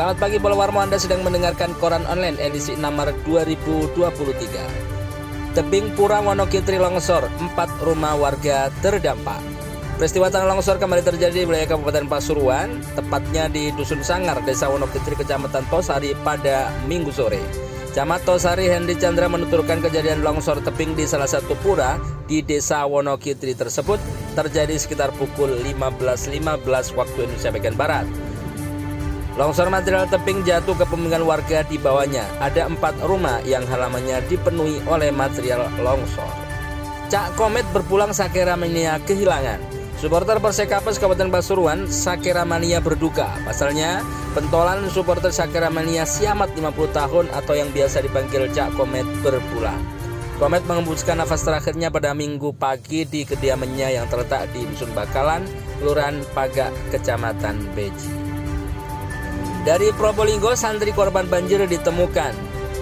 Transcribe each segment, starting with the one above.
Selamat pagi Bola Warmo Anda sedang mendengarkan koran online edisi 6 Maret 2023 Tebing Pura Wonokitri longsor, 4 rumah warga terdampak. Peristiwa tanah longsor kembali terjadi di wilayah Kabupaten Pasuruan Tepatnya di Dusun Sangar, Desa Wonokitri, Kecamatan Tosari pada minggu sore. Camat Tosari Hendy Chandra menuturkan kejadian longsor tebing di salah satu pura di desa Wonokitri tersebut terjadi sekitar pukul 15.15 .15 waktu Indonesia bagian Barat. Longsor material tebing jatuh ke pemukiman warga di bawahnya. Ada empat rumah yang halamannya dipenuhi oleh material longsor. Cak Komet berpulang Sakera Mania kehilangan. Supporter Persekapes Kabupaten Pasuruan, Sakera Mania berduka. Pasalnya, pentolan supporter Sakera Mania Siamat 50 tahun atau yang biasa dipanggil Cak Komet berpulang. Komet mengembuskan nafas terakhirnya pada minggu pagi di kediamannya yang terletak di Dusun Bakalan, Kelurahan Pagak, Kecamatan Beji. Dari Probolinggo, santri korban banjir ditemukan.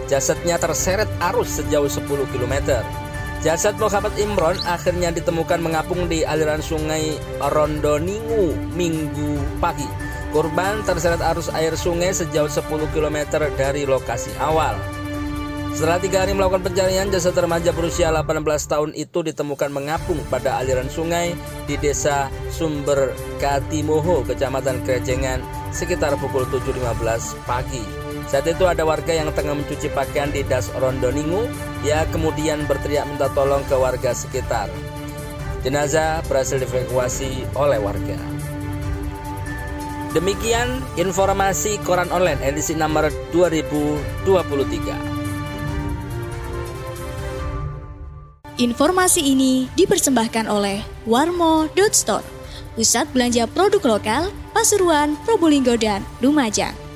Jasadnya terseret arus sejauh 10 km. Jasad Muhammad Imron akhirnya ditemukan mengapung di aliran sungai Rondoningu minggu pagi. Korban terseret arus air sungai sejauh 10 km dari lokasi awal. Setelah tiga hari melakukan pencarian, jasad remaja berusia 18 tahun itu ditemukan mengapung pada aliran sungai di desa Sumber Katimoho, kecamatan Kerejengan, sekitar pukul 7.15 pagi. Saat itu ada warga yang tengah mencuci pakaian di das Rondoningu. Ia kemudian berteriak minta tolong ke warga sekitar. Jenazah berhasil dievakuasi oleh warga. Demikian informasi koran online edisi 6 Maret 2023. Informasi ini dipersembahkan oleh Warmo.store, pusat belanja produk lokal, Pasuruan, Probolinggo, dan Lumajang.